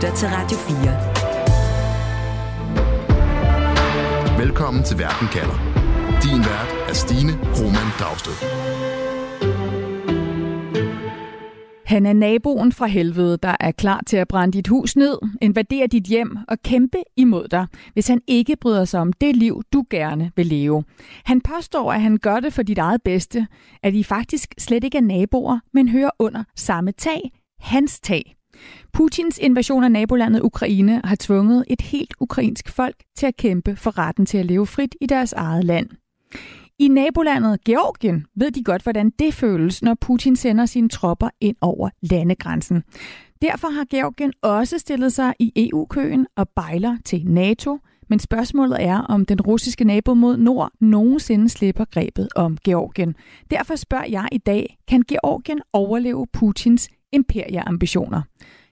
lytter til Radio 4. Velkommen til Verden kalder. Din vært er Stine Roman Dragsted. Han er naboen fra helvede, der er klar til at brænde dit hus ned, invadere dit hjem og kæmpe imod dig, hvis han ikke bryder sig om det liv, du gerne vil leve. Han påstår, at han gør det for dit eget bedste, at I faktisk slet ikke er naboer, men hører under samme tag, hans tag. Putins invasion af nabolandet Ukraine har tvunget et helt ukrainsk folk til at kæmpe for retten til at leve frit i deres eget land. I nabolandet Georgien ved de godt, hvordan det føles, når Putin sender sine tropper ind over landegrænsen. Derfor har Georgien også stillet sig i EU-køen og bejler til NATO, men spørgsmålet er, om den russiske nabo mod nord nogensinde slipper grebet om Georgien. Derfor spørger jeg i dag, kan Georgien overleve Putins imperieambitioner?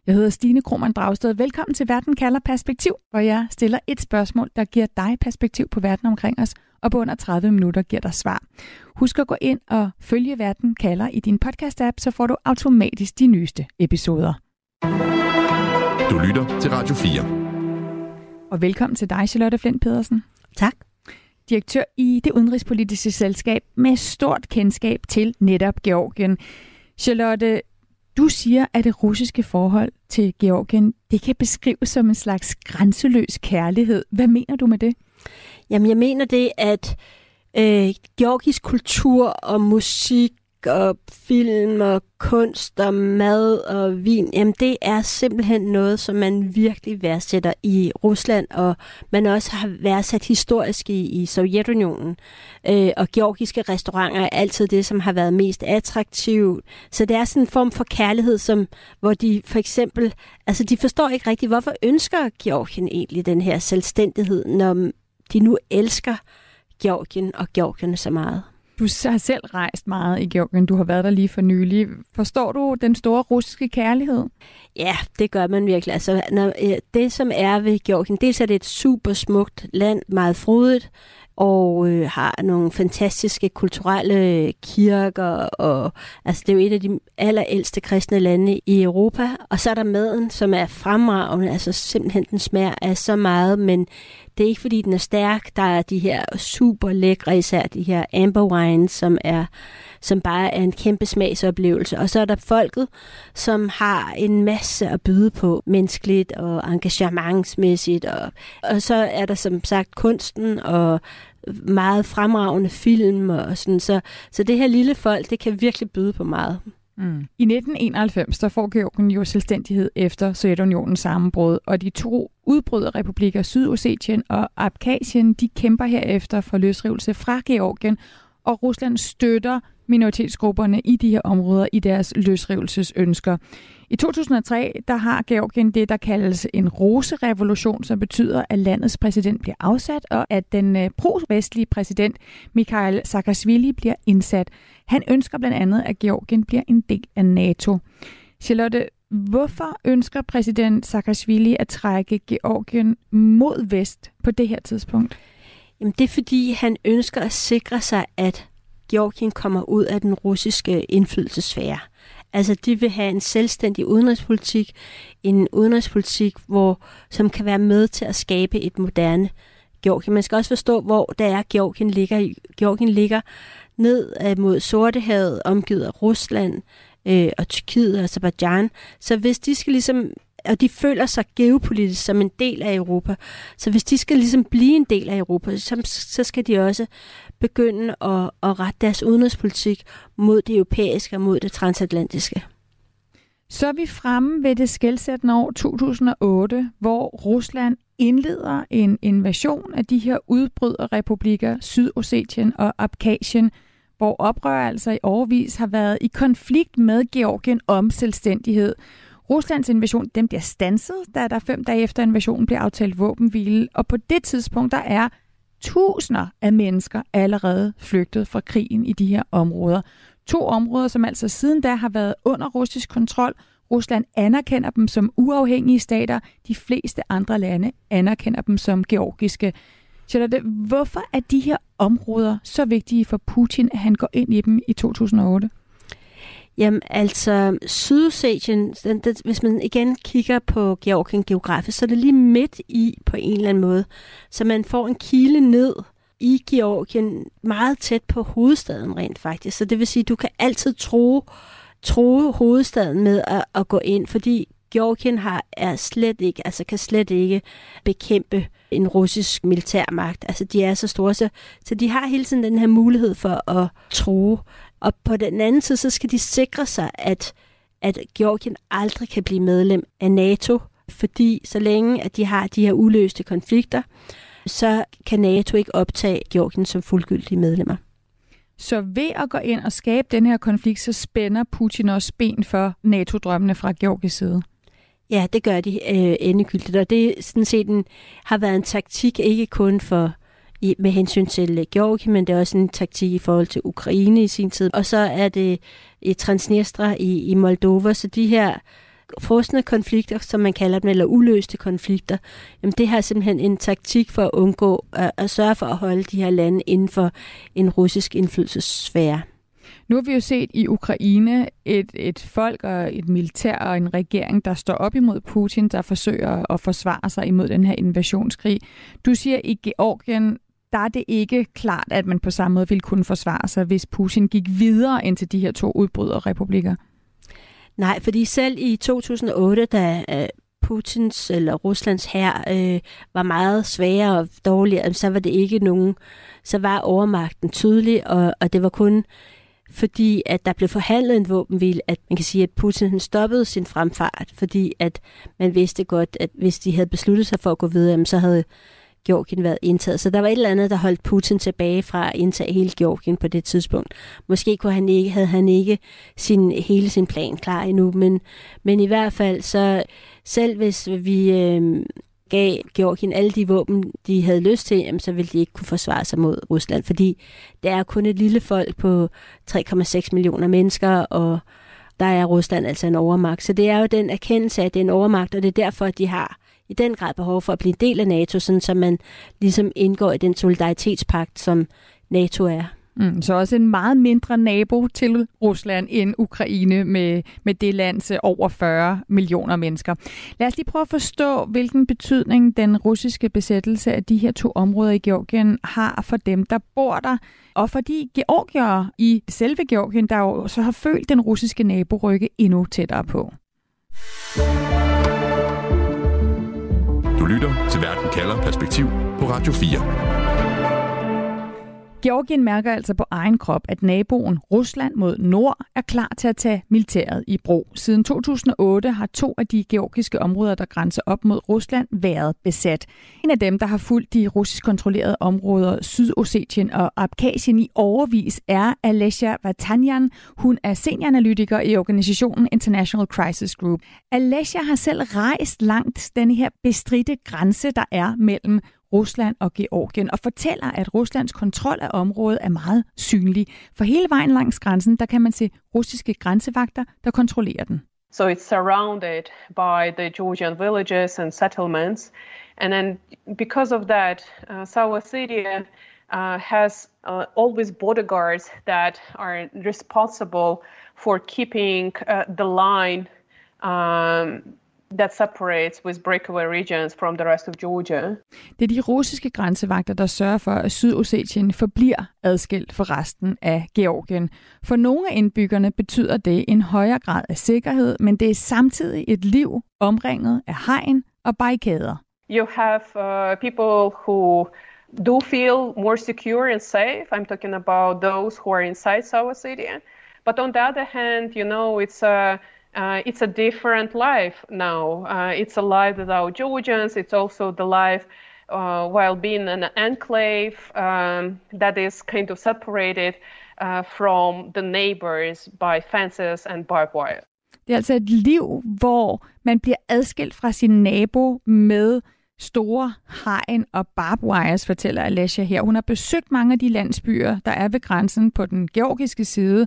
Jeg hedder Stine Krohmann Dragsted. Velkommen til Verden kalder perspektiv, hvor jeg stiller et spørgsmål, der giver dig perspektiv på verden omkring os, og på under 30 minutter giver dig svar. Husk at gå ind og følge Verden kalder i din podcast-app, så får du automatisk de nyeste episoder. Du lytter til Radio 4. Og velkommen til dig, Charlotte Flint Pedersen. Tak. Direktør i det udenrigspolitiske selskab med stort kendskab til netop Georgien. Charlotte, du siger, at det russiske forhold til Georgien, det kan beskrives som en slags grænseløs kærlighed. Hvad mener du med det? Jamen, jeg mener det, at øh, georgisk kultur og musik og film og kunst og mad og vin, jamen det er simpelthen noget, som man virkelig værdsætter i Rusland, og man også har værdsat historisk i, i Sovjetunionen. Øh, og georgiske restauranter er altid det, som har været mest attraktivt. Så det er sådan en form for kærlighed, som, hvor de for eksempel, altså de forstår ikke rigtigt, hvorfor ønsker Georgien egentlig den her selvstændighed, når de nu elsker Georgien og Georgierne så meget. Du har selv rejst meget i Georgien. Du har været der lige for nylig. Forstår du den store russiske kærlighed? Ja, det gør man virkelig. Altså, når, øh, det, som er ved Georgien, dels er det et super smukt land, meget frodigt, og øh, har nogle fantastiske kulturelle kirker, og altså, det er jo et af de allerældste kristne lande i Europa. Og så er der maden, som er fremragende, altså simpelthen den smager af så meget, men det er ikke fordi den er stærk. Der er de her super lækre, især de her amber wines, som er som bare er en kæmpe smagsoplevelse. Og så er der folket, som har en masse at byde på, menneskeligt og engagementsmæssigt. Og, og så er der som sagt kunsten og meget fremragende film og sådan. Så, så det her lille folk, det kan virkelig byde på meget. Mm. I 1991 der får Georgien jo selvstændighed efter Sovjetunionens sammenbrud, og de to udbryderrepublikker Sydossetien og Abkhazien, de kæmper herefter for løsrivelse fra Georgien, og Rusland støtter minoritetsgrupperne i de her områder i deres løsrivelsesønsker. I 2003 der har Georgien det, der kaldes en roserevolution, som betyder, at landets præsident bliver afsat, og at den øh, pro-vestlige præsident Mikhail Saakashvili bliver indsat. Han ønsker blandt andet, at Georgien bliver en del af NATO. Charlotte, hvorfor ønsker præsident Saakashvili at trække Georgien mod vest på det her tidspunkt? Jamen, det er fordi, han ønsker at sikre sig, at Georgien kommer ud af den russiske indflydelsesfære. Altså, de vil have en selvstændig udenrigspolitik, en udenrigspolitik, hvor, som kan være med til at skabe et moderne Georgien. Man skal også forstå, hvor der er Georgien ligger. Georgien ligger ned øh, mod Sortehavet, omgivet af Rusland øh, og Tyrkiet og Azerbaijan. Så hvis de skal ligesom og de føler sig geopolitisk som en del af Europa. Så hvis de skal ligesom blive en del af Europa, så, så skal de også begynde at, at rette deres udenrigspolitik mod det europæiske og mod det transatlantiske. Så er vi fremme ved det skældsættende år 2008, hvor Rusland indleder en invasion af de her udbryderrepublikker Sydossetien og Abkhazien, hvor oprør altså i overvis har været i konflikt med Georgien om selvstændighed. Ruslands invasion den bliver stanset, da der fem dage efter invasionen bliver aftalt våbenhvile, og på det tidspunkt der er tusinder af mennesker allerede flygtet fra krigen i de her områder. To områder, som altså siden da har været under russisk kontrol. Rusland anerkender dem som uafhængige stater. De fleste andre lande anerkender dem som georgiske. Charlotte, hvorfor er de her områder så vigtige for Putin, at han går ind i dem i 2008? Jamen altså, Sydossetien, den, den, hvis man igen kigger på Georgien geografisk, så er det lige midt i på en eller anden måde. Så man får en kile ned i Georgien meget tæt på hovedstaden rent faktisk. Så det vil sige, du kan altid tro, tro hovedstaden med at, at gå ind, fordi Georgien har, er slet ikke, altså kan slet ikke bekæmpe en russisk militærmagt. Altså de er så store, så, så de har hele tiden den her mulighed for at tro. Og på den anden side, så skal de sikre sig, at, at Georgien aldrig kan blive medlem af NATO, fordi så længe at de har de her uløste konflikter, så kan NATO ikke optage Georgien som fuldgyldige medlemmer. Så ved at gå ind og skabe den her konflikt, så spænder Putin også ben for NATO-drømmene fra Georgiens side? Ja, det gør de øh, endegyldigt, og det sådan set en, har været en taktik ikke kun for i, med hensyn til øh, Georgien, men det er også en taktik i forhold til Ukraine i sin tid. Og så er det i Transnistria i, i Moldova, så de her frosne konflikter, som man kalder dem, eller uløste konflikter, jamen det har simpelthen en taktik for at undgå at, at sørge for at holde de her lande inden for en russisk indflydelsessfære. Nu har vi jo set i Ukraine et, et folk og et militær og en regering, der står op imod Putin, der forsøger at forsvare sig imod den her invasionskrig. Du siger, i Georgien, der er det ikke klart, at man på samme måde ville kunne forsvare sig, hvis Putin gik videre ind til de her to udbryderrepublikker. Nej, fordi selv i 2008, da øh, Putins eller Ruslands hær øh, var meget svagere og dårligere, så var det ikke nogen, så var overmagten tydelig, og, og det var kun fordi at der blev forhandlet en våbenvil, at man kan sige, at Putin han stoppede sin fremfart, fordi at man vidste godt, at hvis de havde besluttet sig for at gå videre, så havde Georgien været indtaget. Så der var et eller andet, der holdt Putin tilbage fra at indtage hele Georgien på det tidspunkt. Måske kunne han ikke, havde han ikke sin, hele sin plan klar endnu, men, men i hvert fald så, selv hvis vi øh, gav Georgien alle de våben, de havde lyst til, jamen, så ville de ikke kunne forsvare sig mod Rusland, fordi det er kun et lille folk på 3,6 millioner mennesker, og der er Rusland altså en overmagt. Så det er jo den erkendelse af, at det er en overmagt, og det er derfor, at de har i den grad behov for at blive en del af NATO, sådan så man ligesom indgår i den solidaritetspagt, som NATO er. Mm, så også en meget mindre nabo til Rusland end Ukraine med, med det lands øh, over 40 millioner mennesker. Lad os lige prøve at forstå, hvilken betydning den russiske besættelse af de her to områder i Georgien har for dem, der bor der, og for de georgiere i selve Georgien, der jo så har følt den russiske nabo rykke endnu tættere på. Lytter til Verden kalder perspektiv på Radio 4. Georgien mærker altså på egen krop, at naboen Rusland mod nord er klar til at tage militæret i brug. Siden 2008 har to af de georgiske områder, der grænser op mod Rusland, været besat. En af dem, der har fulgt de russisk kontrollerede områder Sydossetien og Abkhazien i overvis, er Alessia Vatanyan. Hun er senioranalytiker i organisationen International Crisis Group. Alessia har selv rejst langt den her bestridte grænse, der er mellem Rusland og Georgien, og fortæller, at Ruslands kontrol af området er meget synlig. For hele vejen langs grænsen, der kan man se russiske grænsevagter, der kontrollerer den. So it's surrounded by the Georgian villages and settlements. And then because of that, uh, South Ossetia uh, has uh, always bodyguards that are responsible for keeping uh, the line um, that separates with breakaway regions from the rest of Georgia. Det er de russiske grænsevagter, der sørger for, at Sydossetien forbliver adskilt fra resten af Georgien. For nogle af indbyggerne betyder det en højere grad af sikkerhed, men det er samtidig et liv omringet af hegn og barrikader. You have uh, people who do feel more secure and safe. I'm talking about those who are inside South Ossetia. But on the other hand, you know, it's a uh, uh, it's a different life now. Uh, it's a life without Georgians. It's also the life uh, while being an enclave um, that is kind of separated uh, from the neighbors by fences and barbed wire. Det er altså et liv, hvor man bliver adskilt fra sin nabo med store hegn og barbed wires, fortæller Alessia her. Hun har besøgt mange af de landsbyer, der er ved grænsen på den georgiske side,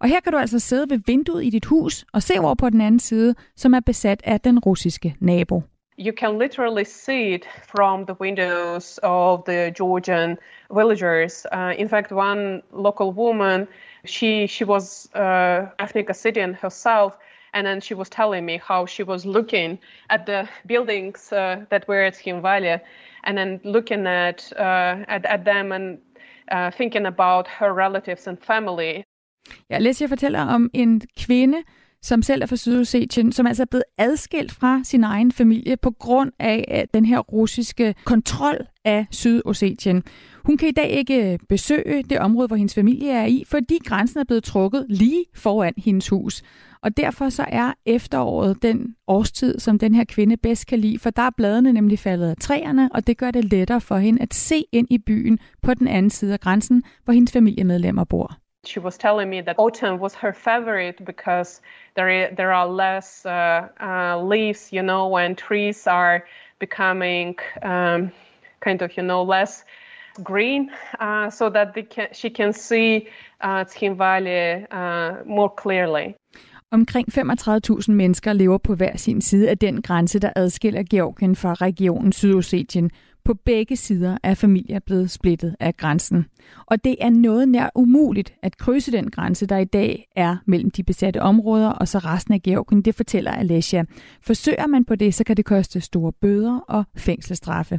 Og her kan du altså sidde ved vinduet i dit hus og se over på den anden side, som er besat af den russiske nabo. You can literally see it from the windows of the Georgian villagers. Uh, in fact, one local woman She she was uh, ethnic Ossetian herself, and then she was telling me how she was looking at the buildings uh, that were at Himvalia, and then looking at uh, at, at them and uh, thinking about her relatives and family. Ja, Lesja fortæller om en kvinde, som selv er fra Sydossetien, som altså er blevet adskilt fra sin egen familie på grund af den her russiske kontrol af Sydossetien. Hun kan i dag ikke øh, besøge det område, hvor hendes familie er i, fordi grænsen er blevet trukket lige foran hendes hus. Og derfor så er efteråret den årstid, som den her kvinde bedst kan lide, for der er bladene nemlig faldet af træerne, og det gør det lettere for hende at se ind i byen på den anden side af grænsen, hvor hendes familiemedlemmer bor. She was telling me that autumn was her favorite because there there are less uh, uh, leaves, you know, when trees are becoming um, kind of, you know, less green, uh, so that can, she can see uh, Tskhin Valley uh, more clearly. Omkring 35.000 mennesker lever på hver sin side af den grænse, der adskiller Georgien fra regionen Sydossetien. På begge sider er familier blevet splittet af grænsen. Og det er noget nær umuligt at krydse den grænse, der i dag er mellem de besatte områder og så resten af Georgien, det fortæller Alessia. Forsøger man på det, så kan det koste store bøder og fængselsstraffe.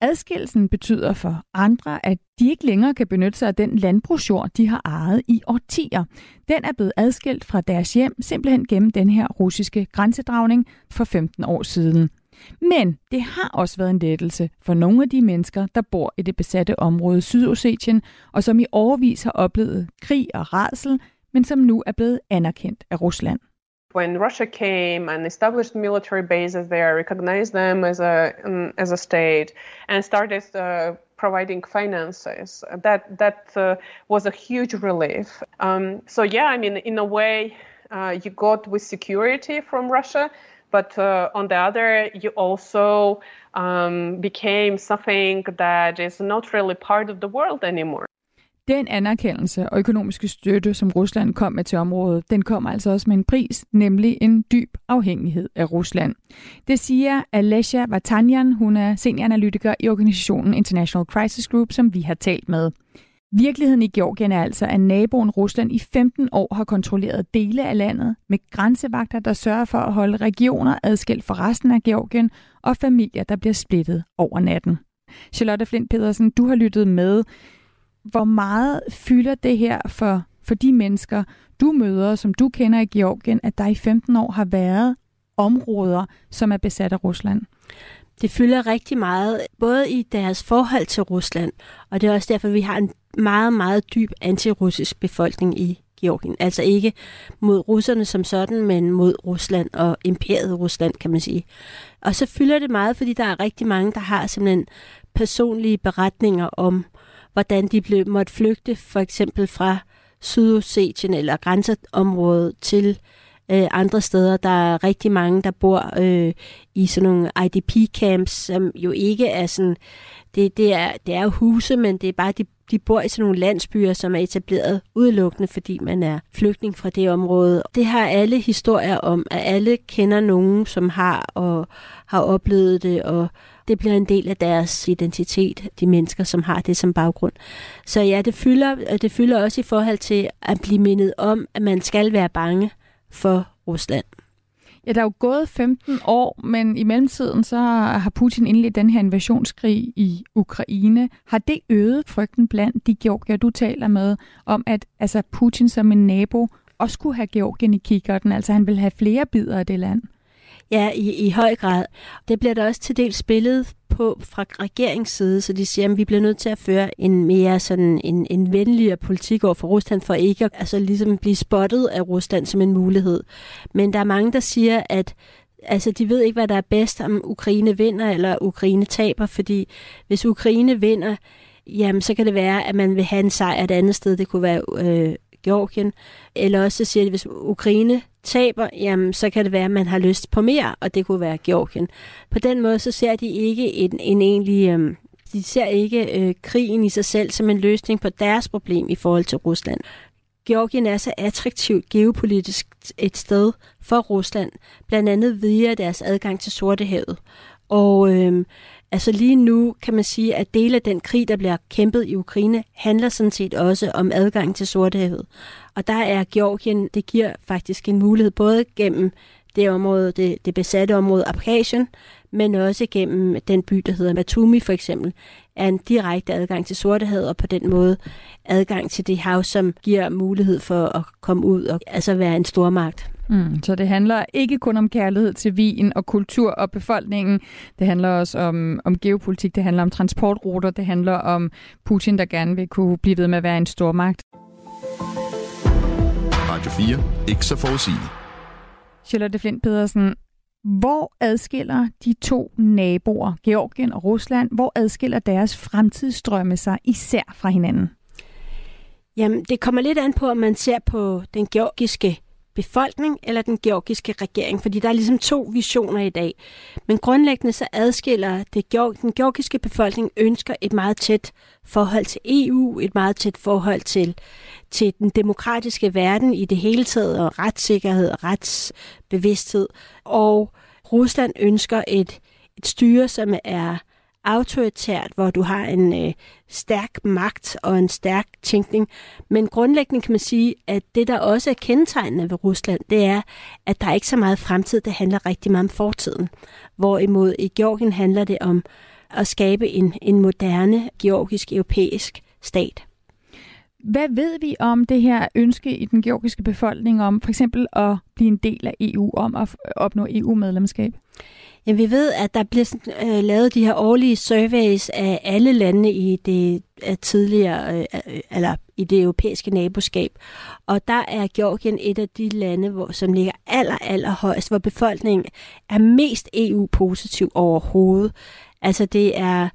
Adskillelsen betyder for andre, at de ikke længere kan benytte sig af den landbrugsjord, de har ejet i årtier. Den er blevet adskilt fra deres hjem simpelthen gennem den her russiske grænsedragning for 15 år siden. Men det har også været en lettelse for nogle af de mennesker, der bor i det besatte område Sydossetien, og som i overvis har oplevet krig og rædsel, men som nu er blevet anerkendt af Rusland. when Russia came and established military bases there, recognized them as a um, as a state, and started uh, providing finances, that that uh, was a huge relief. Um, so yeah, I mean, in a way, uh, you got with security from Russia, but uh, on the other, you also um, became something that is not really part of the world anymore. Den anerkendelse og økonomiske støtte, som Rusland kom med til området, den kommer altså også med en pris, nemlig en dyb afhængighed af Rusland. Det siger Alessia Vatanyan, hun er senioranalytiker i organisationen International Crisis Group, som vi har talt med. Virkeligheden i Georgien er altså, at naboen Rusland i 15 år har kontrolleret dele af landet med grænsevagter, der sørger for at holde regioner adskilt fra resten af Georgien og familier, der bliver splittet over natten. Charlotte Flint Pedersen, du har lyttet med hvor meget fylder det her for, for de mennesker, du møder, som du kender i Georgien, at der i 15 år har været områder, som er besat af Rusland? Det fylder rigtig meget, både i deres forhold til Rusland, og det er også derfor, vi har en meget, meget dyb antirussisk befolkning i Georgien. Altså ikke mod russerne som sådan, men mod Rusland og imperiet Rusland, kan man sige. Og så fylder det meget, fordi der er rigtig mange, der har simpelthen personlige beretninger om hvordan de blev, måtte flygte for eksempel fra Sydossetien eller grænseområdet til øh, andre steder. Der er rigtig mange, der bor øh, i sådan nogle IDP-camps, som jo ikke er sådan, det, det, er, det er huse, men det er bare, de, de bor i sådan nogle landsbyer, som er etableret udelukkende, fordi man er flygtning fra det område. Det har alle historier om, at alle kender nogen, som har og har oplevet det, og det bliver en del af deres identitet, de mennesker, som har det som baggrund. Så ja, det fylder, det fylder også i forhold til at blive mindet om, at man skal være bange for Rusland. Ja, der er jo gået 15 år, men i mellemtiden så har Putin indledt den her invasionskrig i Ukraine. Har det øget frygten blandt de georgier, du taler med, om at altså Putin som en nabo også kunne have Georgien i kikkerten, altså han vil have flere bidder af det land? Ja, i, i høj grad. Det bliver der også til dels spillet på fra regeringsside, så de siger, at vi bliver nødt til at føre en mere sådan en, en venligere politik over for Rusland, for ikke at altså, ligesom blive spottet af Rusland som en mulighed. Men der er mange, der siger, at altså, de ved ikke, hvad der er bedst, om Ukraine vinder eller Ukraine taber, fordi hvis Ukraine vinder, jamen så kan det være, at man vil have en sejr et andet sted. Det kunne være øh, Georgien. Eller også så siger de, hvis Ukraine taber, jamen så kan det være, at man har lyst på mere, og det kunne være Georgien. På den måde så ser de ikke en, en egentlig... Øh, de ser ikke øh, krigen i sig selv som en løsning på deres problem i forhold til Rusland. Georgien er så attraktivt geopolitisk et sted for Rusland, blandt andet via deres adgang til Sortehavet. Og øh, Altså lige nu kan man sige, at dele af den krig, der bliver kæmpet i Ukraine, handler sådan set også om adgang til Sortehavet. Og der er Georgien, det giver faktisk en mulighed både gennem det område, det, det besatte område Abkhazien, men også gennem den by, der hedder Matumi for eksempel, er en direkte adgang til Sortehavet, og på den måde adgang til det hav, som giver mulighed for at komme ud og altså være en stormagt. Mm, så det handler ikke kun om kærlighed til vin og kultur og befolkningen. Det handler også om, om geopolitik, det handler om transportruter, det handler om Putin, der gerne vil kunne blive ved med at være en stormagt. Radio 4. Ikke så forudsigeligt. Charlotte Flint Pedersen, hvor adskiller de to naboer, Georgien og Rusland, hvor adskiller deres fremtidsstrømme sig især fra hinanden? Jamen, det kommer lidt an på, om man ser på den georgiske befolkning eller den georgiske regering, fordi der er ligesom to visioner i dag. Men grundlæggende så adskiller det, den georgiske befolkning ønsker et meget tæt forhold til EU, et meget tæt forhold til, til den demokratiske verden i det hele taget, og retssikkerhed og retsbevidsthed. Og Rusland ønsker et, et styre, som er autoritært, hvor du har en øh, stærk magt og en stærk tænkning. Men grundlæggende kan man sige, at det, der også er kendetegnende ved Rusland, det er, at der er ikke så meget fremtid, det handler rigtig meget om fortiden. Hvorimod i Georgien handler det om at skabe en, en moderne georgisk-europæisk stat. Hvad ved vi om det her ønske i den georgiske befolkning om for eksempel at blive en del af EU, om at opnå EU-medlemskab? Ja, vi ved, at der bliver sådan, øh, lavet de her årlige surveys af alle lande i det øh, tidligere, øh, eller i det europæiske naboskab. Og der er Georgien et af de lande, hvor, som ligger aller, aller højst, hvor befolkningen er mest EU-positiv overhovedet. Altså det er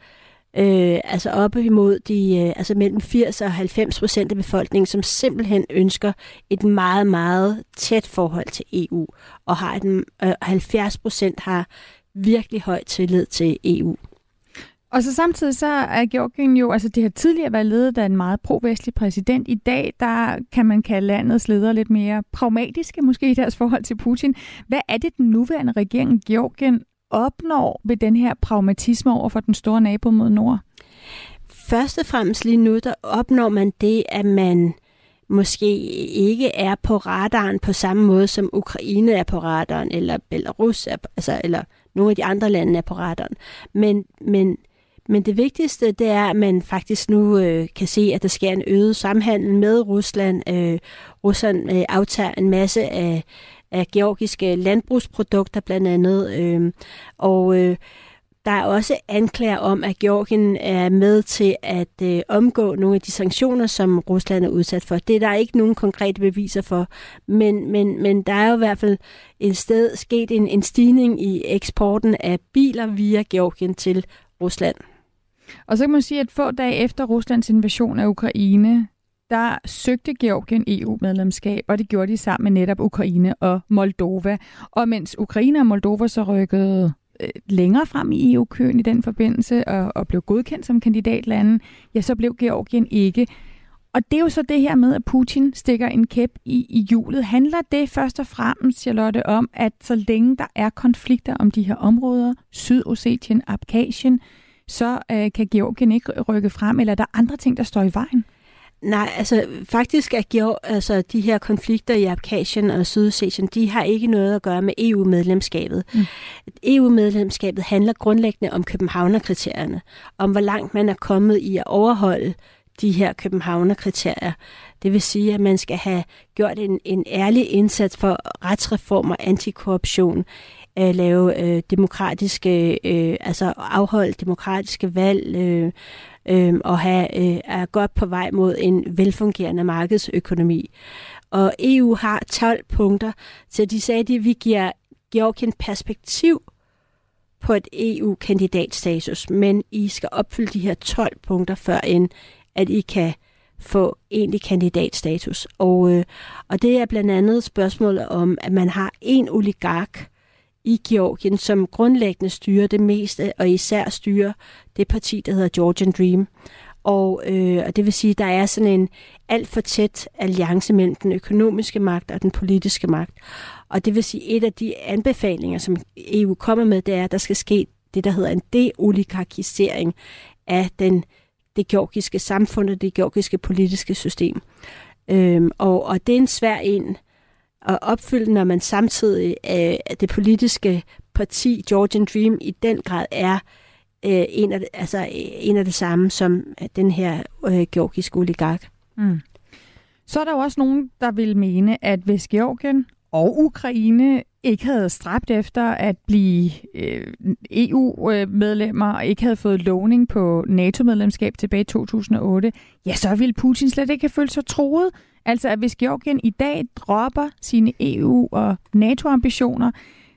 øh, altså op imod de, øh, altså mellem 80 og 90 procent af befolkningen, som simpelthen ønsker et meget, meget tæt forhold til EU, og har et, øh, 70 procent har virkelig høj tillid til EU. Og så samtidig så er Georgien jo, altså det har tidligere været ledet af en meget pro-vestlig præsident. I dag, der kan man kalde landets ledere lidt mere pragmatiske, måske i deres forhold til Putin. Hvad er det, den nuværende regering Georgien opnår ved den her pragmatisme over for den store nabo mod nord? Først og fremmest lige nu, der opnår man det, at man måske ikke er på radaren på samme måde, som Ukraine er på radaren, eller Belarus er, altså, eller nogle af de andre lande er på radaren. Men, men, men det vigtigste, det er, at man faktisk nu øh, kan se, at der sker en øget samhandel med Rusland. Øh, Rusland øh, aftager en masse af, af georgiske landbrugsprodukter blandt andet. Øh, og øh, der er også anklager om, at Georgien er med til at øh, omgå nogle af de sanktioner, som Rusland er udsat for. Det er der ikke nogen konkrete beviser for, men, men, men der er jo i hvert fald et sted sket en, en stigning i eksporten af biler via Georgien til Rusland. Og så kan man sige, at få dage efter Ruslands invasion af Ukraine, der søgte Georgien EU-medlemskab, og det gjorde de sammen med netop Ukraine og Moldova. Og mens Ukraine og Moldova så rykkede Øh, længere frem i EU-køen i den forbindelse og, og blev godkendt som kandidatlande, ja, så blev Georgien ikke. Og det er jo så det her med, at Putin stikker en kæp i, i hjulet. Handler det først og fremmest, Charlotte, om, at så længe der er konflikter om de her områder, Sydossetien, Abkhazien, så øh, kan Georgien ikke rykke frem, eller er der andre ting, der står i vejen? Nej, altså faktisk er Georg, altså, de her konflikter i Abkhazien og Sydossetien, de har ikke noget at gøre med EU-medlemskabet. Mm. EU-medlemskabet handler grundlæggende om Københavner-kriterierne, om hvor langt man er kommet i at overholde de her københavnerkriterier. Det vil sige, at man skal have gjort en, en ærlig indsats for retsreform og antikorruption, at lave øh, demokratiske, øh, altså afholde demokratiske valg, øh, øh, og have, øh, er godt på vej mod en velfungerende markedsøkonomi. Og EU har 12 punkter, så de sagde, at vi giver Georgien perspektiv på et EU-kandidatstatus, men I skal opfylde de her 12 punkter, før en at I kan få egentlig kandidatstatus. Og, øh, og det er blandt andet spørgsmålet om, at man har en oligark, i Georgien, som grundlæggende styrer det meste, og især styrer det parti, der hedder Georgian Dream. Og, øh, og det vil sige, at der er sådan en alt for tæt alliance mellem den økonomiske magt og den politiske magt. Og det vil sige, at et af de anbefalinger, som EU kommer med, det er, at der skal ske det, der hedder en deoligarkisering af den, det georgiske samfund og det georgiske politiske system. Øhm, og, og det er en svær en at opfylde, når man samtidig øh, det politiske parti, Georgian Dream, i den grad er øh, en, af, altså, en af det samme som den her øh, georgiske oligark. Mm. Så er der jo også nogen, der vil mene, at hvis Georgien og Ukraine ikke havde stræbt efter at blive øh, EU-medlemmer og ikke havde fået lovning på NATO-medlemskab tilbage i 2008, ja, så ville Putin slet ikke have følt sig troet. Altså, at hvis Georgien i dag dropper sine EU- og NATO-ambitioner,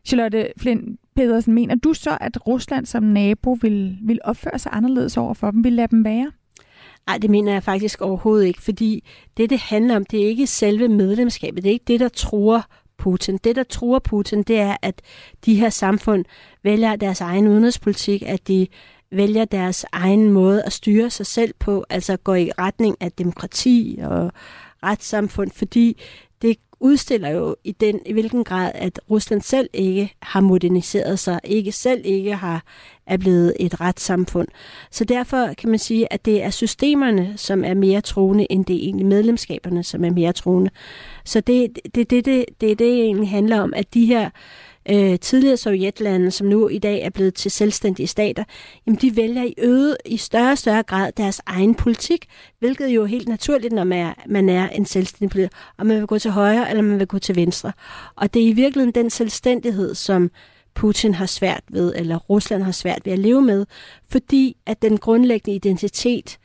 Charlotte Flint Pedersen, mener du så, at Rusland som nabo vil, vil opføre sig anderledes over for dem, vil lade dem være? Nej, det mener jeg faktisk overhovedet ikke, fordi det, det handler om, det er ikke selve medlemskabet. Det er ikke det, der tror Putin. Det, der truer Putin, det er, at de her samfund vælger deres egen udenrigspolitik, at de vælger deres egen måde at styre sig selv på, altså går i retning af demokrati og retssamfund, fordi udstiller jo i den i hvilken grad, at Rusland selv ikke har moderniseret sig, ikke selv ikke har er blevet et retssamfund. Så derfor kan man sige, at det er systemerne, som er mere troende, end det er egentlig medlemskaberne, som er mere troende. Så det, det, det, det, det, det egentlig handler om, at de her øh, tidligere sovjetlande, som nu i dag er blevet til selvstændige stater, jamen de vælger i, øget, i større og større grad deres egen politik, hvilket jo er helt naturligt, når man er, man er en selvstændig politiker, om man vil gå til højre eller man vil gå til venstre. Og det er i virkeligheden den selvstændighed, som Putin har svært ved, eller Rusland har svært ved at leve med, fordi at den grundlæggende identitet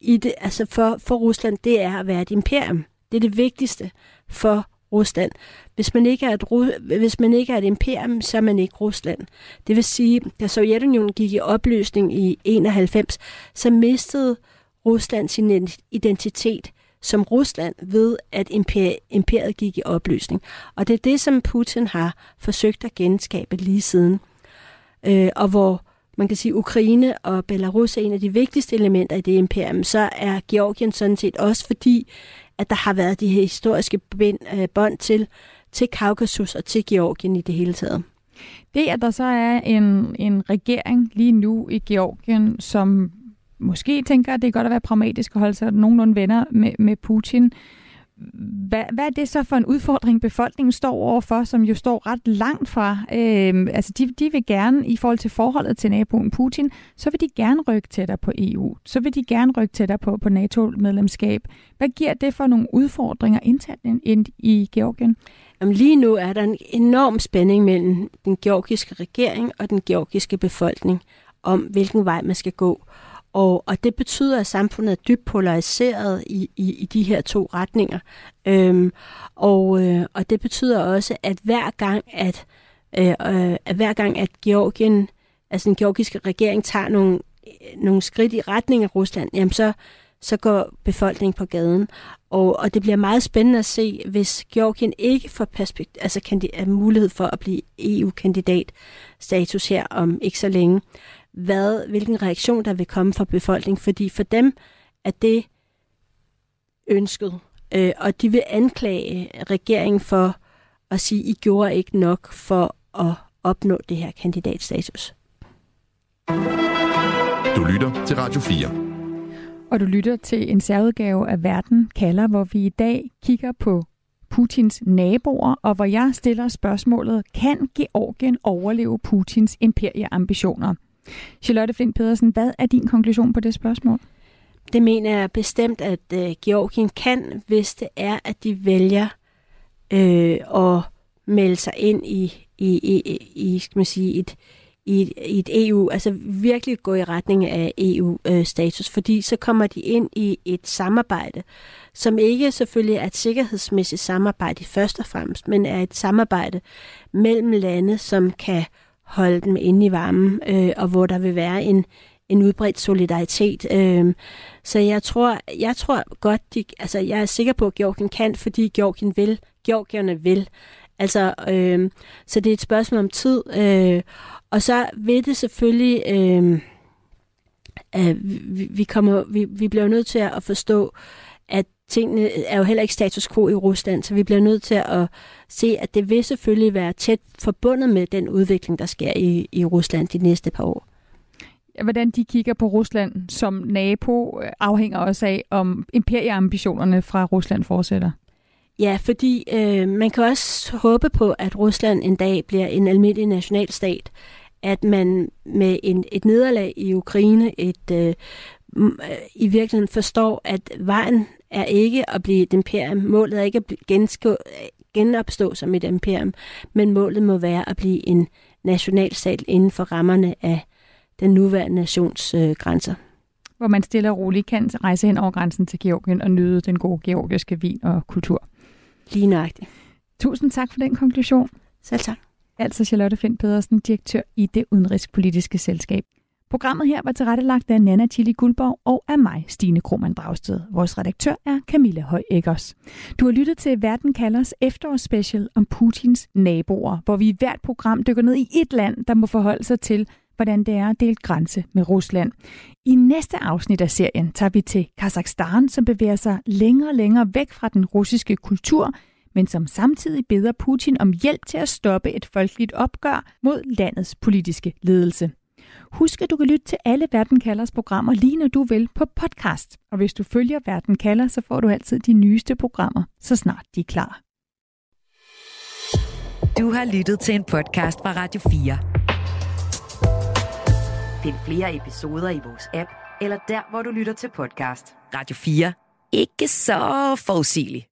i det, altså for, for Rusland, det er at være et imperium. Det er det vigtigste for Rusland. Hvis man ikke er et, hvis man ikke er et imperium, så er man ikke Rusland. Det vil sige, da Sovjetunionen gik i opløsning i 91, så mistede Rusland sin identitet som Rusland ved, at imperiet gik i opløsning. Og det er det, som Putin har forsøgt at genskabe lige siden. Øh, og hvor man kan sige, Ukraine og Belarus er en af de vigtigste elementer i det imperium, så er Georgien sådan set også fordi, at der har været de her historiske øh, bånd til, til Kaukasus og til Georgien i det hele taget. Det, at der så er en, en regering lige nu i Georgien, som måske tænker, at det er godt at være pragmatisk og holde sig nogenlunde venner med, med Putin, hvad, hvad er det så for en udfordring, befolkningen står overfor, som jo står ret langt fra? Øh, altså, de, de vil gerne, i forhold til forholdet til naboen Putin, så vil de gerne rykke tættere på EU. Så vil de gerne rykke tættere på, på NATO-medlemskab. Hvad giver det for nogle udfordringer internt ind i Georgien? Jamen, lige nu er der en enorm spænding mellem den georgiske regering og den georgiske befolkning om, hvilken vej man skal gå. Og, og det betyder, at samfundet er dybt polariseret i, i, i de her to retninger. Øhm, og, øh, og det betyder også, at hver gang, at, øh, øh, at hver gang, at Georgien, altså den georgiske regering, tager nogle, nogle skridt i retning af Rusland, jamen så, så går befolkningen på gaden. Og, og det bliver meget spændende at se, hvis Georgien ikke får perspekt- altså kan mulighed for at blive EU-kandidat status her om ikke så længe hvad, hvilken reaktion der vil komme fra befolkningen, fordi for dem er det ønsket, øh, og de vil anklage regeringen for at sige, I gjorde ikke nok for at opnå det her kandidatstatus. Du lytter til Radio 4. Og du lytter til en særudgave af Verden kalder, hvor vi i dag kigger på Putins naboer, og hvor jeg stiller spørgsmålet, kan Georgien overleve Putins imperieambitioner? Charlotte Flint Pedersen, hvad er din konklusion på det spørgsmål? Det mener jeg bestemt, at øh, Georgien kan, hvis det er, at de vælger øh, at melde sig ind i, i, i, i skal man sige, et, i et, i et EU, altså virkelig gå i retning af EU-status, øh, fordi så kommer de ind i et samarbejde, som ikke selvfølgelig er et sikkerhedsmæssigt samarbejde først og fremmest, men er et samarbejde mellem lande, som kan holde dem inde i varmen, øh, og hvor der vil være en, en udbredt solidaritet. Øh, så jeg tror, jeg tror godt, de, altså jeg er sikker på, at Georgien kan, fordi Georgien vil, Georgierne vil. Altså, øh, så det er et spørgsmål om tid. Øh, og så vil det selvfølgelig, øh, øh, vi, vi, kommer, vi, vi bliver nødt til at forstå, tingene er jo heller ikke status quo i Rusland, så vi bliver nødt til at se, at det vil selvfølgelig være tæt forbundet med den udvikling, der sker i, i Rusland de næste par år. Hvordan de kigger på Rusland som nabo, øh, afhænger også af, om imperieambitionerne fra Rusland fortsætter. Ja, fordi øh, man kan også håbe på, at Rusland en dag bliver en almindelig nationalstat. At man med en, et nederlag i Ukraine, et, øh, i virkeligheden forstår, at vejen er ikke at blive et imperium. Målet er ikke at genskå, genopstå som et imperium, men målet må være at blive en nationalstat inden for rammerne af den nuværende nations øh, grænser. Hvor man stille og roligt kan rejse hen over grænsen til Georgien og nyde den gode georgiske vin og kultur. Lige nøjagtigt. Tusind tak for den konklusion. Selv tak. Altså Charlotte Fint Pedersen, direktør i det udenrigspolitiske selskab. Programmet her var tilrettelagt af Nana Chili Guldborg og af mig, Stine Krohmann Dragsted. Vores redaktør er Camilla Høj Eggers. Du har lyttet til Verden kalders efterårsspecial om Putins naboer, hvor vi i hvert program dykker ned i et land, der må forholde sig til, hvordan det er at dele grænse med Rusland. I næste afsnit af serien tager vi til Kazakhstan, som bevæger sig længere og længere væk fra den russiske kultur, men som samtidig beder Putin om hjælp til at stoppe et folkeligt opgør mod landets politiske ledelse. Husk, at du kan lytte til alle Verden Kalders programmer lige når du vil på podcast. Og hvis du følger Verden Kalder, så får du altid de nyeste programmer, så snart de er klar. Du har lyttet til en podcast fra Radio 4. Find flere episoder i vores app, eller der, hvor du lytter til podcast. Radio 4. Ikke så forudsigeligt.